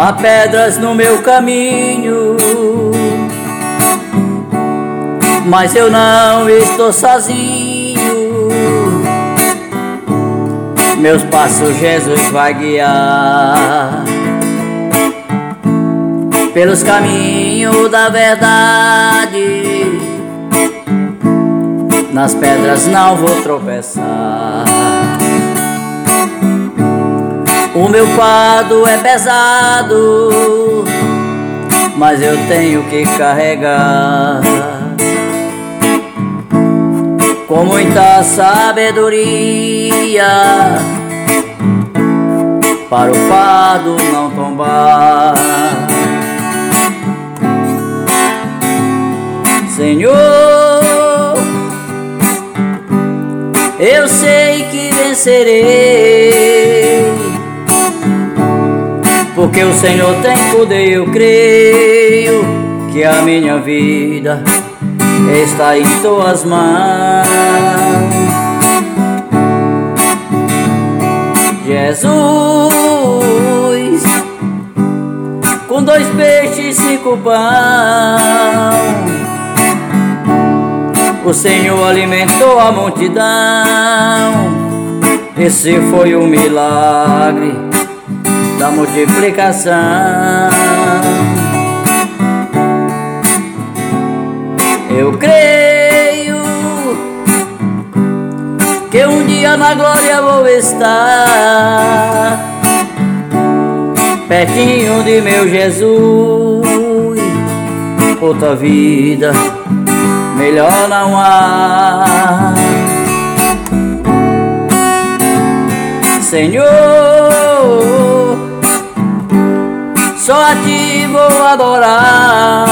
Há pedras no meu caminho, mas eu não estou sozinho. Meus passos Jesus vai guiar pelos caminhos da verdade. Nas pedras não vou tropeçar. O meu fardo é pesado, mas eu tenho que carregar. Com muita sabedoria, para o fardo não tombar. Senhor, eu sei que vencerei, porque o Senhor tem poder, eu creio que a minha vida está em tuas mãos. Jesus, com dois peixes e cinco pães o Senhor alimentou a multidão. Esse foi o milagre da multiplicação. Eu creio que um dia na glória vou estar pertinho de meu Jesus, outra vida melhor não há. Senhor, só a ti vou adorar,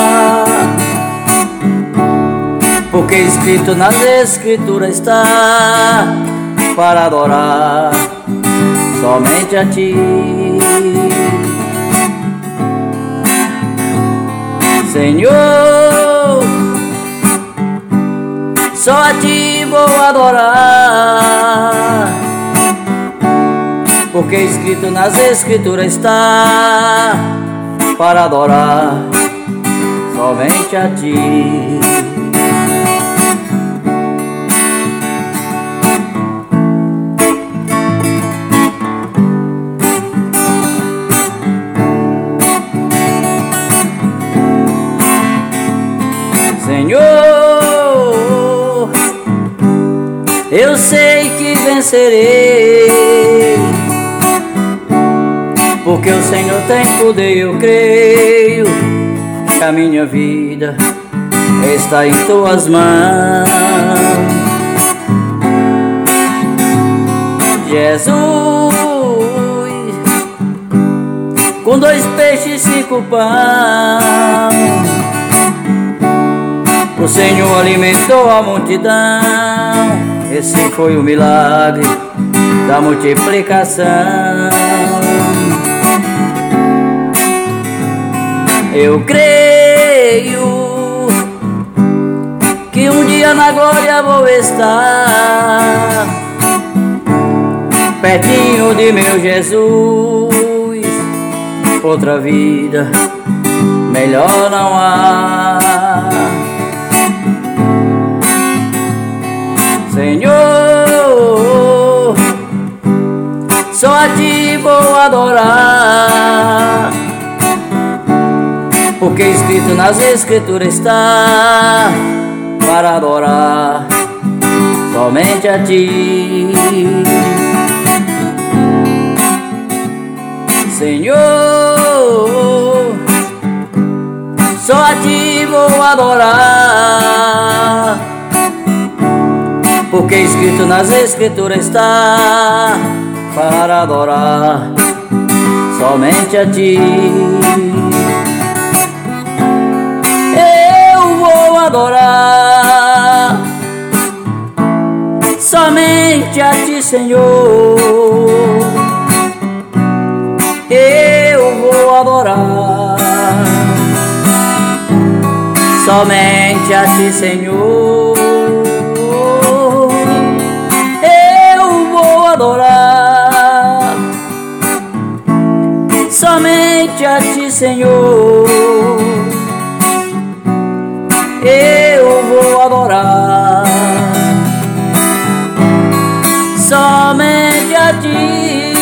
porque escrito nas escrituras está para adorar somente a ti. Senhor, só a ti vou adorar. Porque escrito nas escrituras está para adorar somente a ti. eu sei que vencerei. Porque o Senhor tem poder, eu creio que a minha vida está em tuas mãos. Jesus, com dois peixes e cinco pães, o Senhor alimentou a multidão esse foi o milagre da multiplicação. Eu creio que um dia na glória vou estar pertinho de meu Jesus. Outra vida melhor não há. Senhor, só a ti vou adorar, porque escrito nas escrituras está para adorar somente a ti. Senhor, só a ti vou adorar porque escrito nas escrituras está para adorar somente a ti. Adorar somente a ti, Senhor. Eu vou adorar somente a ti, Senhor. adorar somente a Senhor. Eu vou adorar somente a Ti.